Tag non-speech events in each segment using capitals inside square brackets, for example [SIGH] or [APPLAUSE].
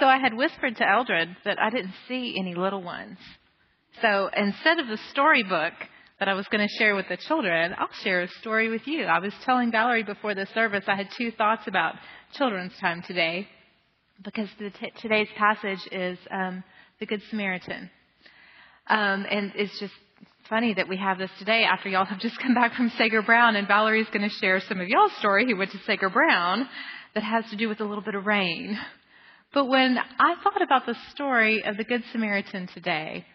So I had whispered to Eldred that I didn't see any little ones. So instead of the storybook that I was going to share with the children, I'll share a story with you. I was telling Valerie before the service I had two thoughts about children's time today because the t- today's passage is um, the Good Samaritan. Um, and it's just funny that we have this today after y'all have just [LAUGHS] come back from Sager Brown, and Valerie's going to share some of y'all's story who went to Sager Brown that has to do with a little bit of rain. But when I thought about the story of the Good Samaritan today,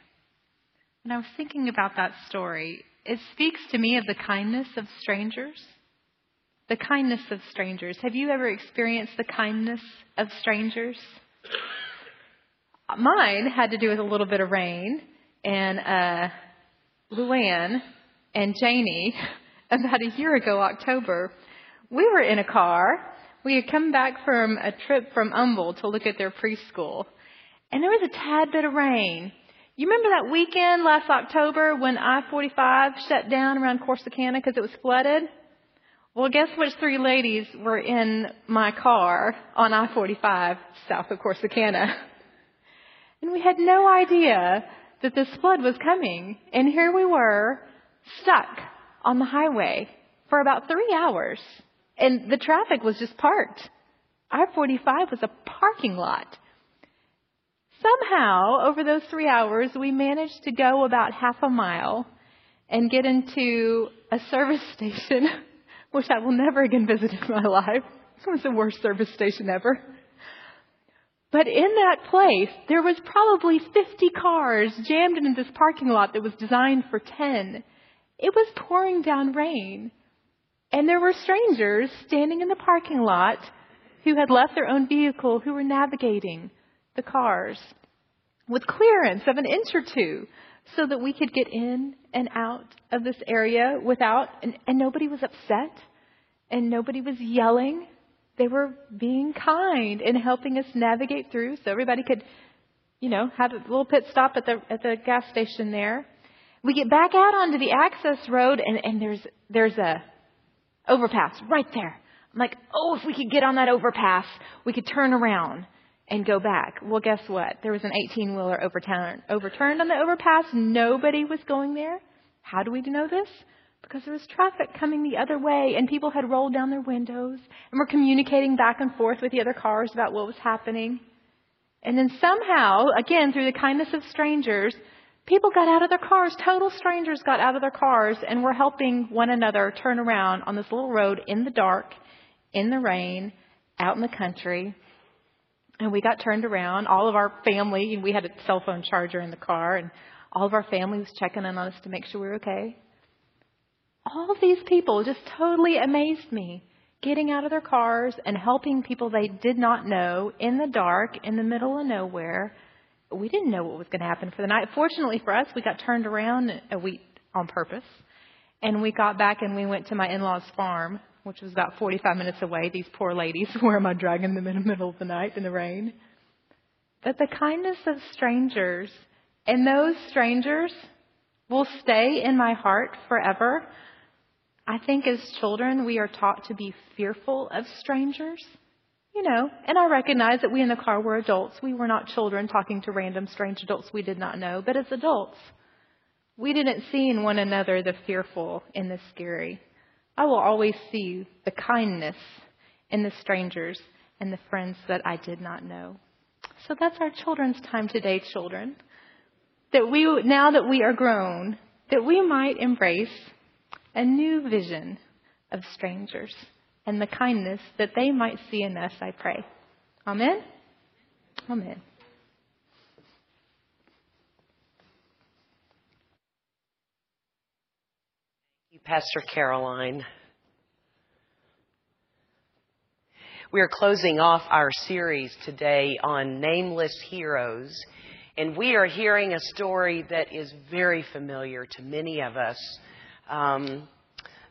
when I was thinking about that story, it speaks to me of the kindness of strangers. The kindness of strangers. Have you ever experienced the kindness of strangers? Mine had to do with a little bit of rain and uh, Luann and Janie [LAUGHS] about a year ago, October. We were in a car. We had come back from a trip from Humble to look at their preschool, and there was a tad bit of rain. You remember that weekend last October when I-45 shut down around Corsicana because it was flooded? Well, guess which three ladies were in my car on I-45 south of Corsicana? [LAUGHS] And we had no idea that this flood was coming. And here we were, stuck on the highway for about three hours. And the traffic was just parked. I-45 was a parking lot. Somehow, over those three hours, we managed to go about half a mile and get into a service [LAUGHS] station, which I will never again visit in my life. It was the worst service station ever. But in that place, there was probably 50 cars jammed into this parking lot that was designed for 10. It was pouring down rain. And there were strangers standing in the parking lot who had left their own vehicle who were navigating the cars with clearance of an inch or two so that we could get in and out of this area without, and, and nobody was upset and nobody was yelling they were being kind and helping us navigate through so everybody could, you know, have a little pit stop at the, at the gas station there. We get back out onto the access road and, and there's, there's a overpass right there. I'm like, oh, if we could get on that overpass, we could turn around and go back. Well, guess what? There was an 18 wheeler overturned, overturned on the overpass. Nobody was going there. How do we know this? because there was traffic coming the other way and people had rolled down their windows and were communicating back and forth with the other cars about what was happening. And then somehow, again, through the kindness of strangers, people got out of their cars. Total strangers got out of their cars and were helping one another turn around on this little road in the dark, in the rain, out in the country. And we got turned around. All of our family, we had a cell phone charger in the car, and all of our family was checking in on us to make sure we were okay all of these people just totally amazed me getting out of their cars and helping people they did not know in the dark, in the middle of nowhere. We didn't know what was going to happen for the night. Fortunately for us, we got turned around a week on purpose. And we got back and we went to my in-laws farm, which was about 45 minutes away. These poor ladies, [LAUGHS] where am I dragging them in the middle of the night in the rain? But the kindness of strangers, and those strangers will stay in my heart forever I think as children, we are taught to be fearful of strangers. You know, and I recognize that we in the car were adults. We were not children talking to random strange adults we did not know. But as adults, we didn't see in one another the fearful and the scary. I will always see the kindness in the strangers and the friends that I did not know. So that's our children's time today, children. That we, now that we are grown, that we might embrace a new vision of strangers and the kindness that they might see in us, I pray. Amen? Amen. Thank you, Pastor Caroline. We are closing off our series today on nameless heroes, and we are hearing a story that is very familiar to many of us um,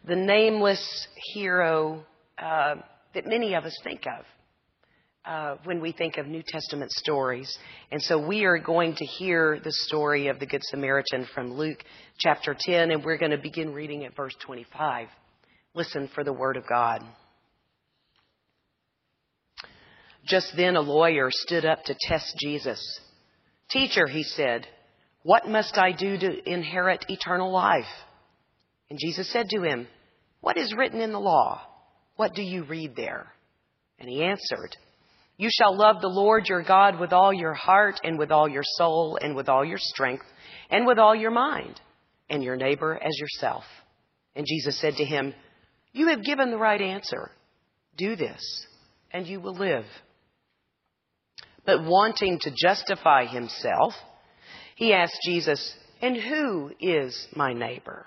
the nameless hero uh, that many of us think of. Uh, when we think of New Testament stories. And so we are going to hear the story of the Good Samaritan from Luke chapter 10, and we're going to begin reading at verse 25. Listen for the Word of God. Just then a lawyer stood up to test Jesus. Teacher, he said, what must I do to inherit eternal life? And Jesus said to him, What is written in the law? What do you read there? And he answered, You shall love the Lord your God with all your heart and with all your soul and with all your strength and with all your mind and your neighbor as yourself. And Jesus said to him, You have given the right answer. Do this and you will live. But wanting to justify himself, he asked Jesus, And who is my neighbor?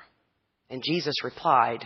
And Jesus replied,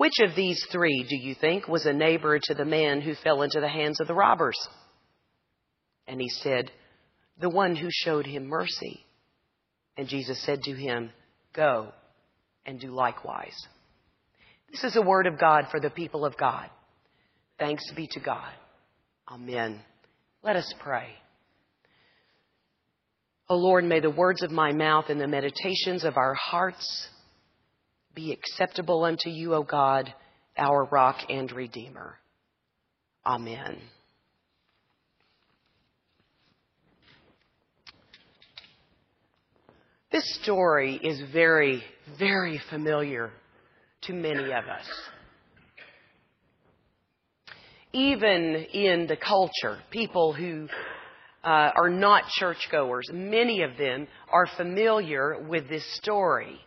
Which of these three, do you think, was a neighbor to the man who fell into the hands of the robbers? And he said, The one who showed him mercy. And Jesus said to him, Go and do likewise. This is a word of God for the people of God. Thanks be to God. Amen. Let us pray. O Lord, may the words of my mouth and the meditations of our hearts be acceptable unto you, O God, our rock and redeemer. Amen. This story is very, very familiar to many of us even in the culture, people who uh, are not churchgoers, many of them are familiar with this story.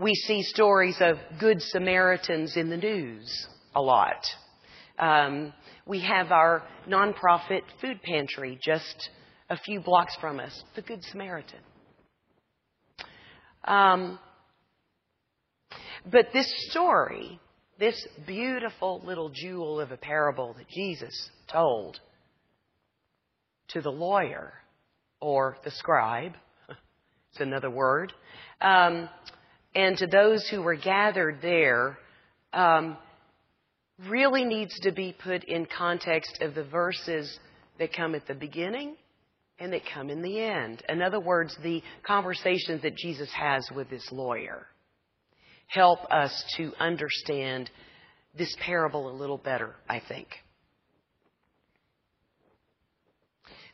We see stories of good Samaritans in the news a lot. Um, we have our nonprofit food pantry just a few blocks from us, the Good Samaritan. Um, but this story this beautiful little jewel of a parable that Jesus told to the lawyer or the scribe, [LAUGHS] it's another word, um, and to those who were gathered there, um, really needs to be put in context of the verses that come at the beginning and that come in the end. In other words, the conversations that Jesus has with this lawyer help us to understand this parable a little better, I think.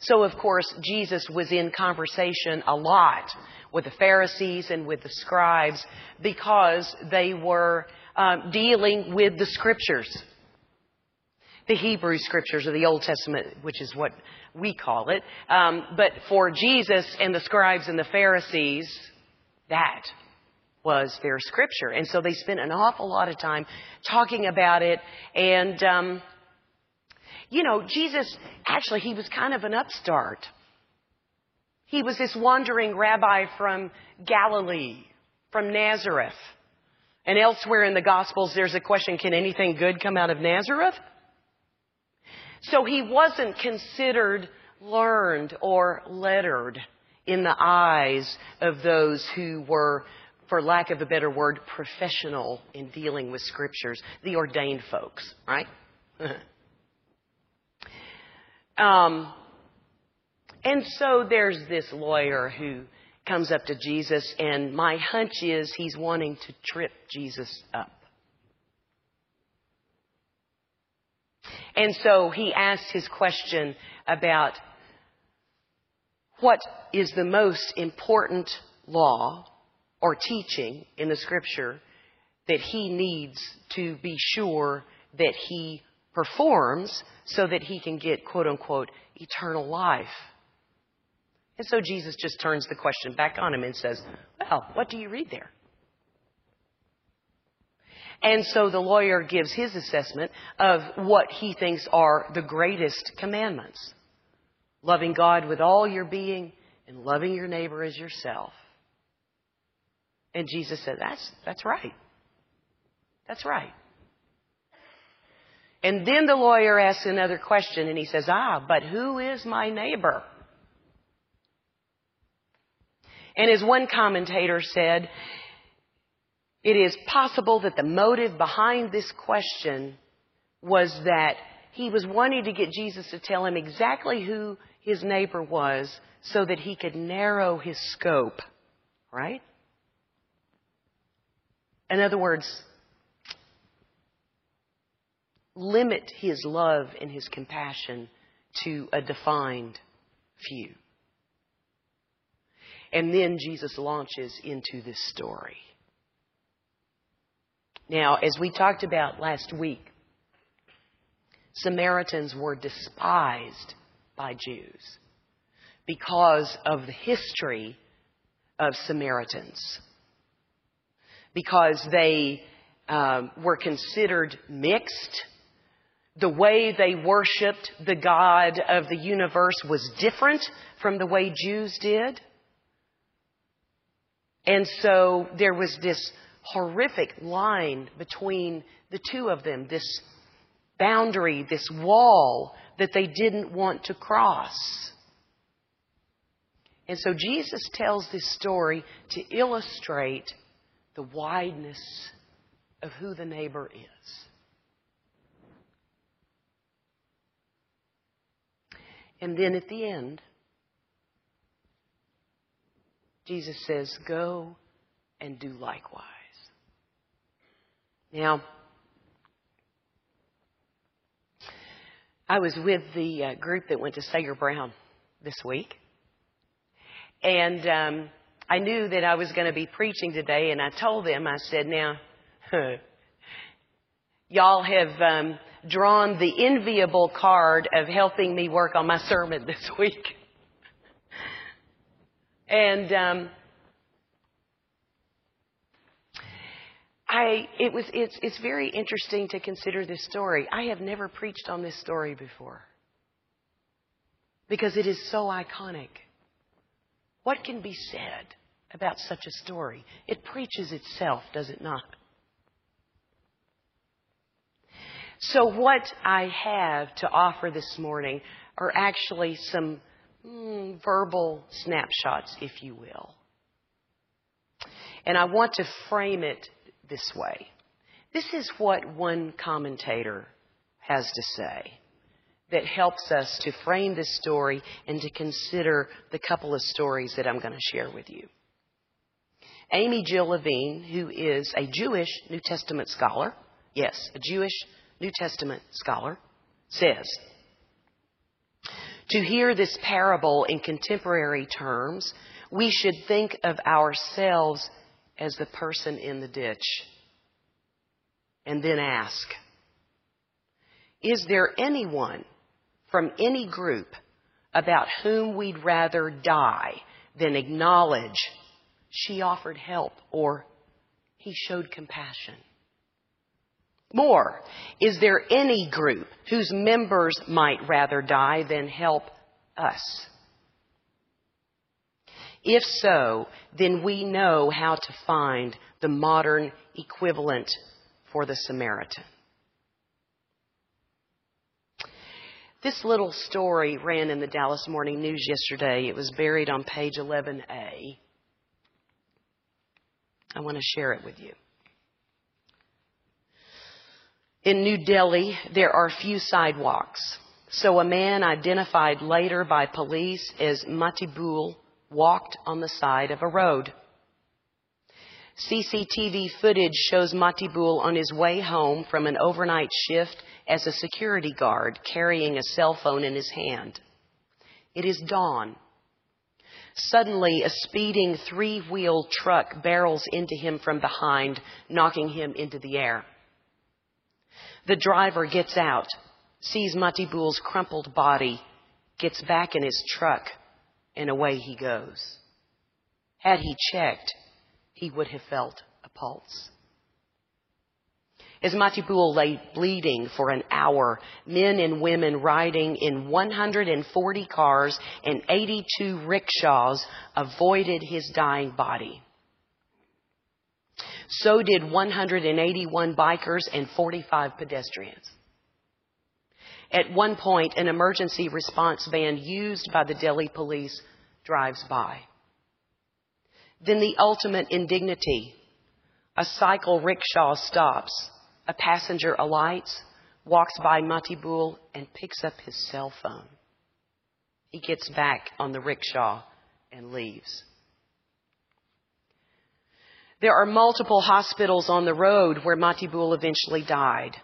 So, of course, Jesus was in conversation a lot with the Pharisees and with the scribes because they were um, dealing with the scriptures. The Hebrew scriptures of the Old Testament, which is what we call it. Um, but for Jesus and the scribes and the Pharisees, that was their scripture. And so they spent an awful lot of time talking about it. And, um, you know, Jesus, actually, he was kind of an upstart. He was this wandering rabbi from Galilee, from Nazareth. And elsewhere in the Gospels, there's a question, can anything good come out of Nazareth? So he wasn't considered learned or lettered in the eyes of those who were for lack of a better word, professional in dealing with scriptures, the ordained folks, right? [LAUGHS] um, and so there's this lawyer who comes up to Jesus, and my hunch is he's wanting to trip Jesus up. And so he asks his question about what is the most important law or teaching in the scripture that he needs to be sure that he performs so that he can get, quote unquote, eternal life. And so Jesus just turns the question back on him and says, Well, what do you read there? And so the lawyer gives his assessment of what he thinks are the greatest commandments loving God with all your being and loving your neighbor as yourself. And Jesus said, That's, that's right. That's right. And then the lawyer asks another question and he says, Ah, but who is my neighbor? And as one commentator said, it is possible that the motive behind this question was that he was wanting to get Jesus to tell him exactly who his neighbor was so that he could narrow his scope, right? In other words, limit his love and his compassion to a defined few. And then Jesus launches into this story. Now, as we talked about last week, Samaritans were despised by Jews because of the history of Samaritans, because they um, were considered mixed. The way they worshiped the God of the universe was different from the way Jews did. And so there was this horrific line between the two of them, this boundary, this wall that they didn't want to cross. And so Jesus tells this story to illustrate the wideness of who the neighbor is. And then at the end, Jesus says, Go and do likewise. Now, I was with the uh, group that went to Sager Brown this week, and um, I knew that I was going to be preaching today, and I told them, I said, now, [LAUGHS] y'all have um, drawn the enviable card of helping me work on my sermon [LAUGHS] this week. and um, I, it was, it's, it's very interesting to consider this story. I have never preached on this story before because it is so iconic. What can be said about such a story? It preaches itself, does it not? So, what I have to offer this morning are actually some mm, verbal snapshots, if you will. And I want to frame it this way. This is what one commentator has to say that helps us to frame this story and to consider the couple of stories that I'm going to share with you. Amy Jill Levine, who is a Jewish New Testament scholar, yes, a Jewish New Testament scholar, says, to hear this parable in contemporary terms, we should think of ourselves as the person in the ditch and then ask, is there anyone from any group about whom we'd rather die than acknowledge she offered help or he showed compassion? More, is there any group whose members might rather die than help us? If so, then we know how to find the modern equivalent for the Samaritan. This little story ran in the Dallas Morning News yesterday. It was buried on page 11A. I want to share it with you. In New Delhi, there are few sidewalks. So a man identified later by police as Matibul walked on the side of a road. CCTV footage shows Matibul on his way home from an overnight shift as a security guard carrying a cell phone in his hand. It is dawn. Suddenly, a speeding three wheel truck barrels into him from behind, knocking him into the air. The driver gets out, sees Matibul's crumpled body, gets back in his truck, and away he goes. Had he checked, he would have felt a pulse. As Matibul lay bleeding for an hour, men and women riding in 140 cars and 82 rickshaws avoided his dying body. So did 181 bikers and 45 pedestrians. At one point, an emergency response van used by the Delhi police drives by. Then the ultimate indignity. A cycle rickshaw stops. A passenger alights, walks by Matibul, and picks up his cell phone. He gets back on the rickshaw and leaves. There are multiple hospitals on the road where Matibul eventually died.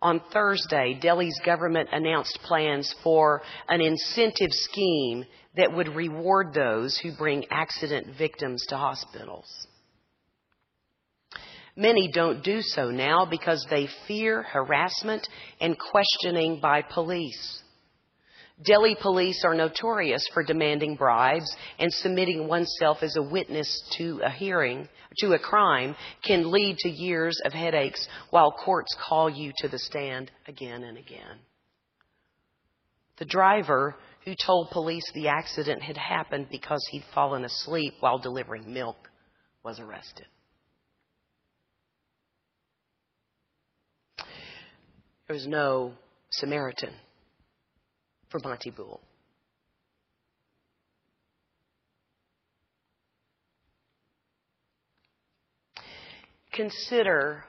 On Thursday, Delhi's government announced plans for an incentive scheme that would reward those who bring accident victims to hospitals. Many don't do so now because they fear harassment and questioning by police. Delhi police are notorious for demanding bribes and submitting oneself as a witness to a hearing, to a crime, can lead to years of headaches while courts call you to the stand again and again. The driver who told police the accident had happened because he'd fallen asleep while delivering milk was arrested. There was no Samaritan for Matibul. Consider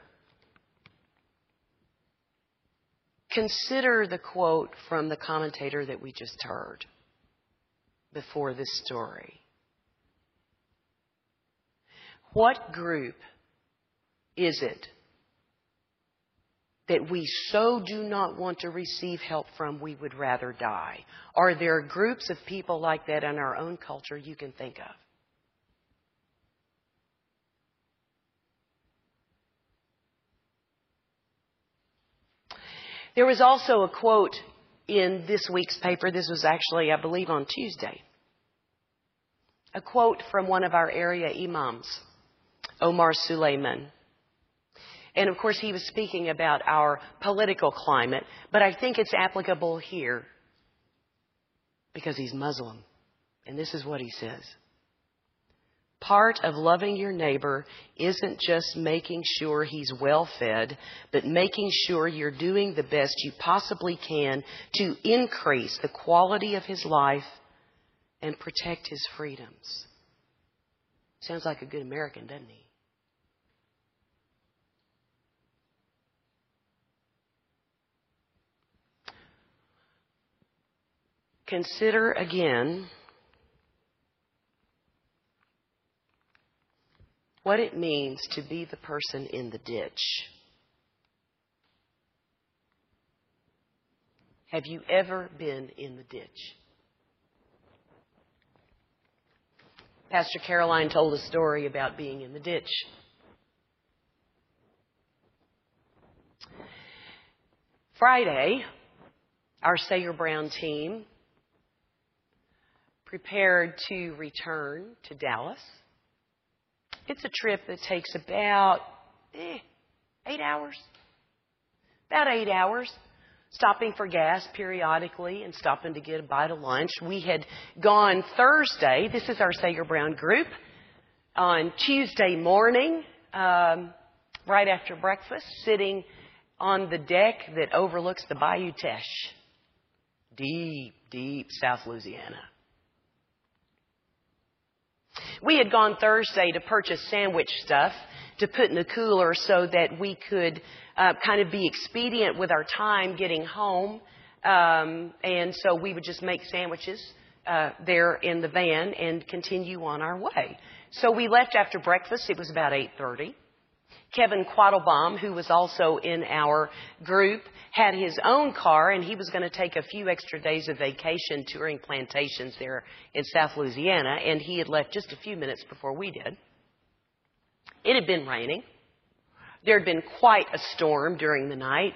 consider the quote from the commentator that we just heard before this story. What group is it that we so do not want to receive help from, we would rather die? Are there groups of people like that in our own culture you can think of? There was also a quote in this week's paper. This was actually, I believe, on Tuesday. A quote from one of our area imams, Omar Suleiman. And of course, he was speaking about our political climate, but I think it's applicable here because he's Muslim. And this is what he says. Part of loving your neighbor isn't just making sure he's well fed, but making sure you're doing the best you possibly can to increase the quality of his life and protect his freedoms. Sounds like a good American, doesn't he? Consider again what it means to be the person in the ditch. Have you ever been in the ditch? Pastor Caroline told a story about being in the ditch. Friday, our Sager Brown team prepared to return to Dallas. It's a trip that takes about eh, eight hours. About eight hours. Stopping for gas periodically and stopping to get a bite of lunch. We had gone Thursday. This is our Sager Brown group. On Tuesday morning, um, right after breakfast, sitting on the deck that overlooks the Bayou Teche. Deep, deep South Louisiana. We had gone Thursday to purchase sandwich stuff to put in the cooler so that we could uh, kind of be expedient with our time getting home. Um, and so we would just make sandwiches uh, there in the van and continue on our way. So we left after breakfast. It was about 8:30. Kevin Quattlebaum, who was also in our group, had his own car and he was going to take a few extra days of vacation touring plantations there in South Louisiana, and he had left just a few minutes before we did. It had been raining. There had been quite a storm during the night.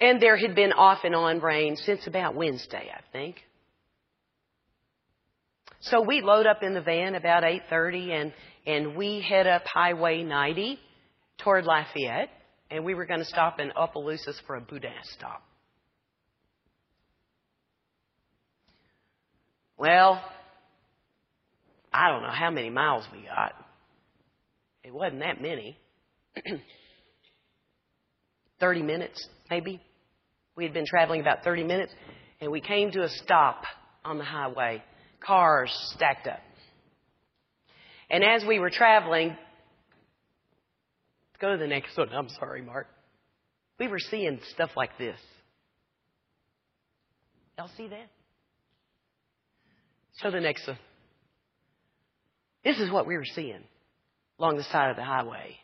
And there had been off and on rain since about Wednesday, I think. So we load up in the van about 8:30 and and we head up Highway 90 toward Lafayette and we were going to stop in Opelousas for a boudin stop. Well, I don't know how many miles we got. It wasn't that many. [CLEARS THROAT] 30 minutes, maybe. We had been traveling about 30 minutes, and we came to a stop on the highway. Cars stacked up. And as we were traveling, go to the next one. I'm sorry, Mark. We were seeing stuff like this. Y'all see that? So the next one. This is what we were seeing along the side of the highway.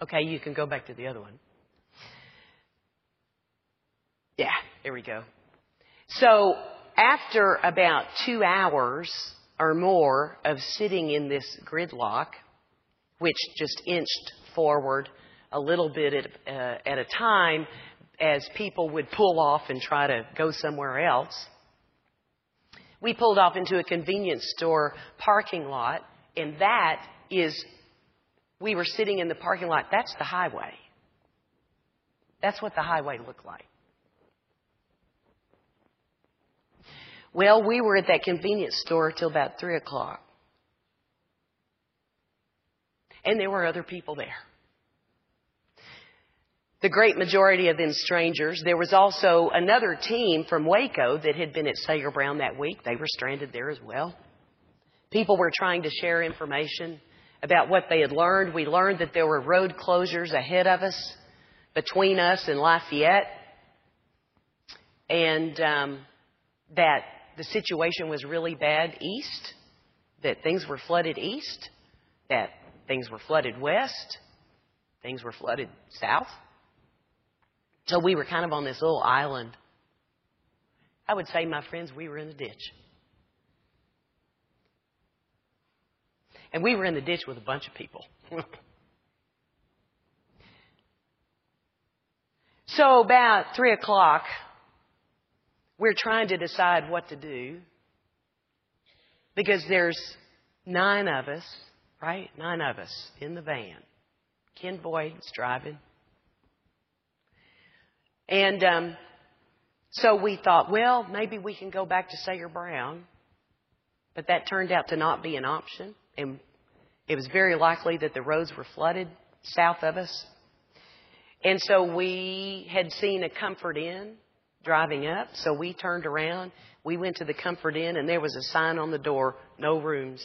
Okay, you can go back to the other one. Yeah, there we go. So after about two hours or more of sitting in this gridlock, which just inched forward a little bit at, uh, at a time as people would pull off and try to go somewhere else, we pulled off into a convenience store parking lot, and that is we were sitting in the parking lot. That's the highway. That's what the highway looked like. Well, we were at that convenience store till about 3 o'clock. And there were other people there. The great majority of them strangers. There was also another team from Waco that had been at Sager Brown that week. They were stranded there as well. People were trying to share information about what they had learned. We learned that there were road closures ahead of us, between us and Lafayette, and um, that the situation was really bad east, that things were flooded east, that things were flooded west, things were flooded south. So we were kind of on this little island. I would say, my friends, we were in the ditch. And we were in the ditch with a bunch of people. [LAUGHS] so about three o'clock, we're trying to decide what to do because there's nine of us, right? Nine of us in the van. Ken Boyd's driving. And um, so we thought, well, maybe we can go back to Sager Brown. But that turned out to not be an option. And it was very likely that the roads were flooded south of us. And so we had seen a Comfort Inn driving up. So we turned around. We went to the Comfort Inn, and there was a sign on the door no rooms.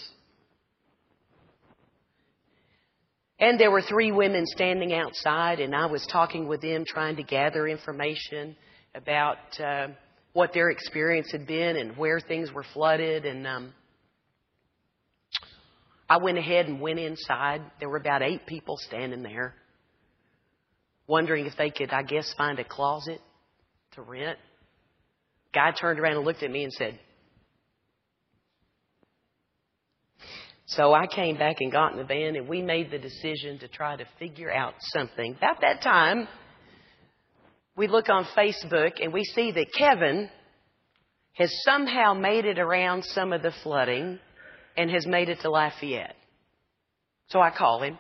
And there were three women standing outside, and I was talking with them, trying to gather information about uh, what their experience had been and where things were flooded. And um, I went ahead and went inside. There were about eight people standing there, wondering if they could, I guess, find a closet to rent. Guy turned around and looked at me and said, So I came back and got in the van and we made the decision to try to figure out something. About that time, we look on Facebook and we see that Kevin has somehow made it around some of the flooding and has made it to Lafayette. So I call him.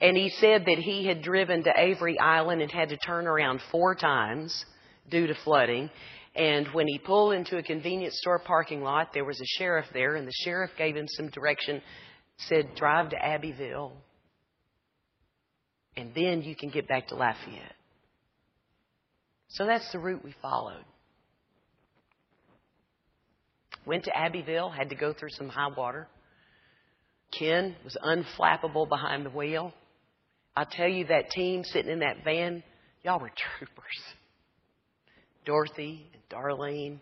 And he said that he had driven to Avery Island and had to turn around four times due to flooding. And when he pulled into a convenience store parking lot, there was a sheriff there, and the sheriff gave him some direction, said, drive to Abbeville, and then you can get back to Lafayette. So that's the route we followed. Went to Abbeville, had to go through some high water. Ken was unflappable behind the wheel. I tell you, that team sitting in that van, y'all were [LAUGHS] troopers. Dorothy and Darlene.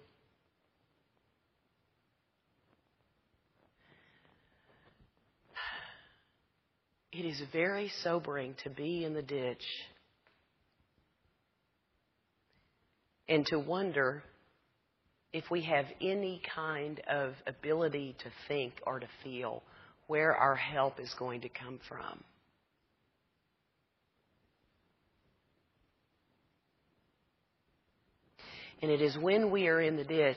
It is very sobering to be in the ditch and to wonder if we have any kind of ability to think or to feel where our help is going to come from. And it is when we are in the ditch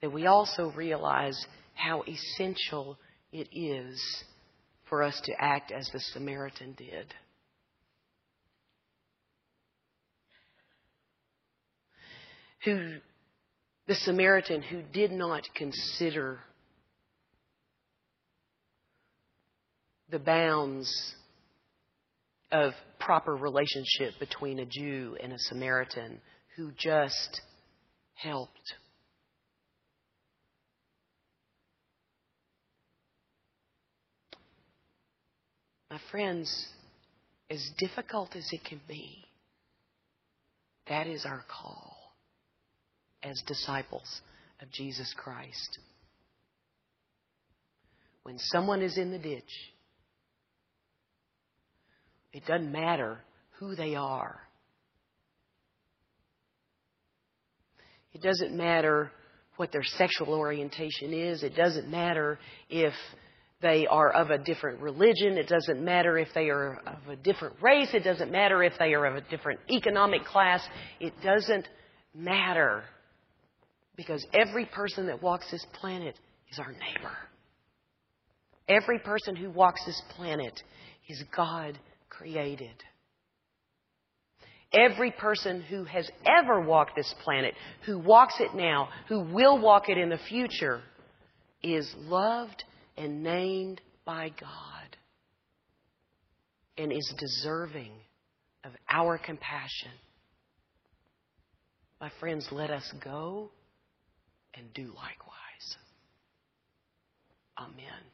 that we also realize how essential it is for us to act as the Samaritan did. Who, the Samaritan who did not consider the bounds of proper relationship between a Jew and a Samaritan who just helped. My friends, as difficult as it can be, that is our call as disciples of Jesus Christ. When someone is in the ditch, it doesn't matter who they are. It doesn't matter what their sexual orientation is. It doesn't matter if they are of a different religion. It doesn't matter if they are of a different race. It doesn't matter if they are of a different economic class. It doesn't matter because every person that walks this planet is our neighbor. Every person who walks this planet is God created. Every person who has ever walked this planet, who walks it now, who will walk it in the future, is loved and named by God and is deserving of our compassion. My friends, let us go and do likewise. Amen.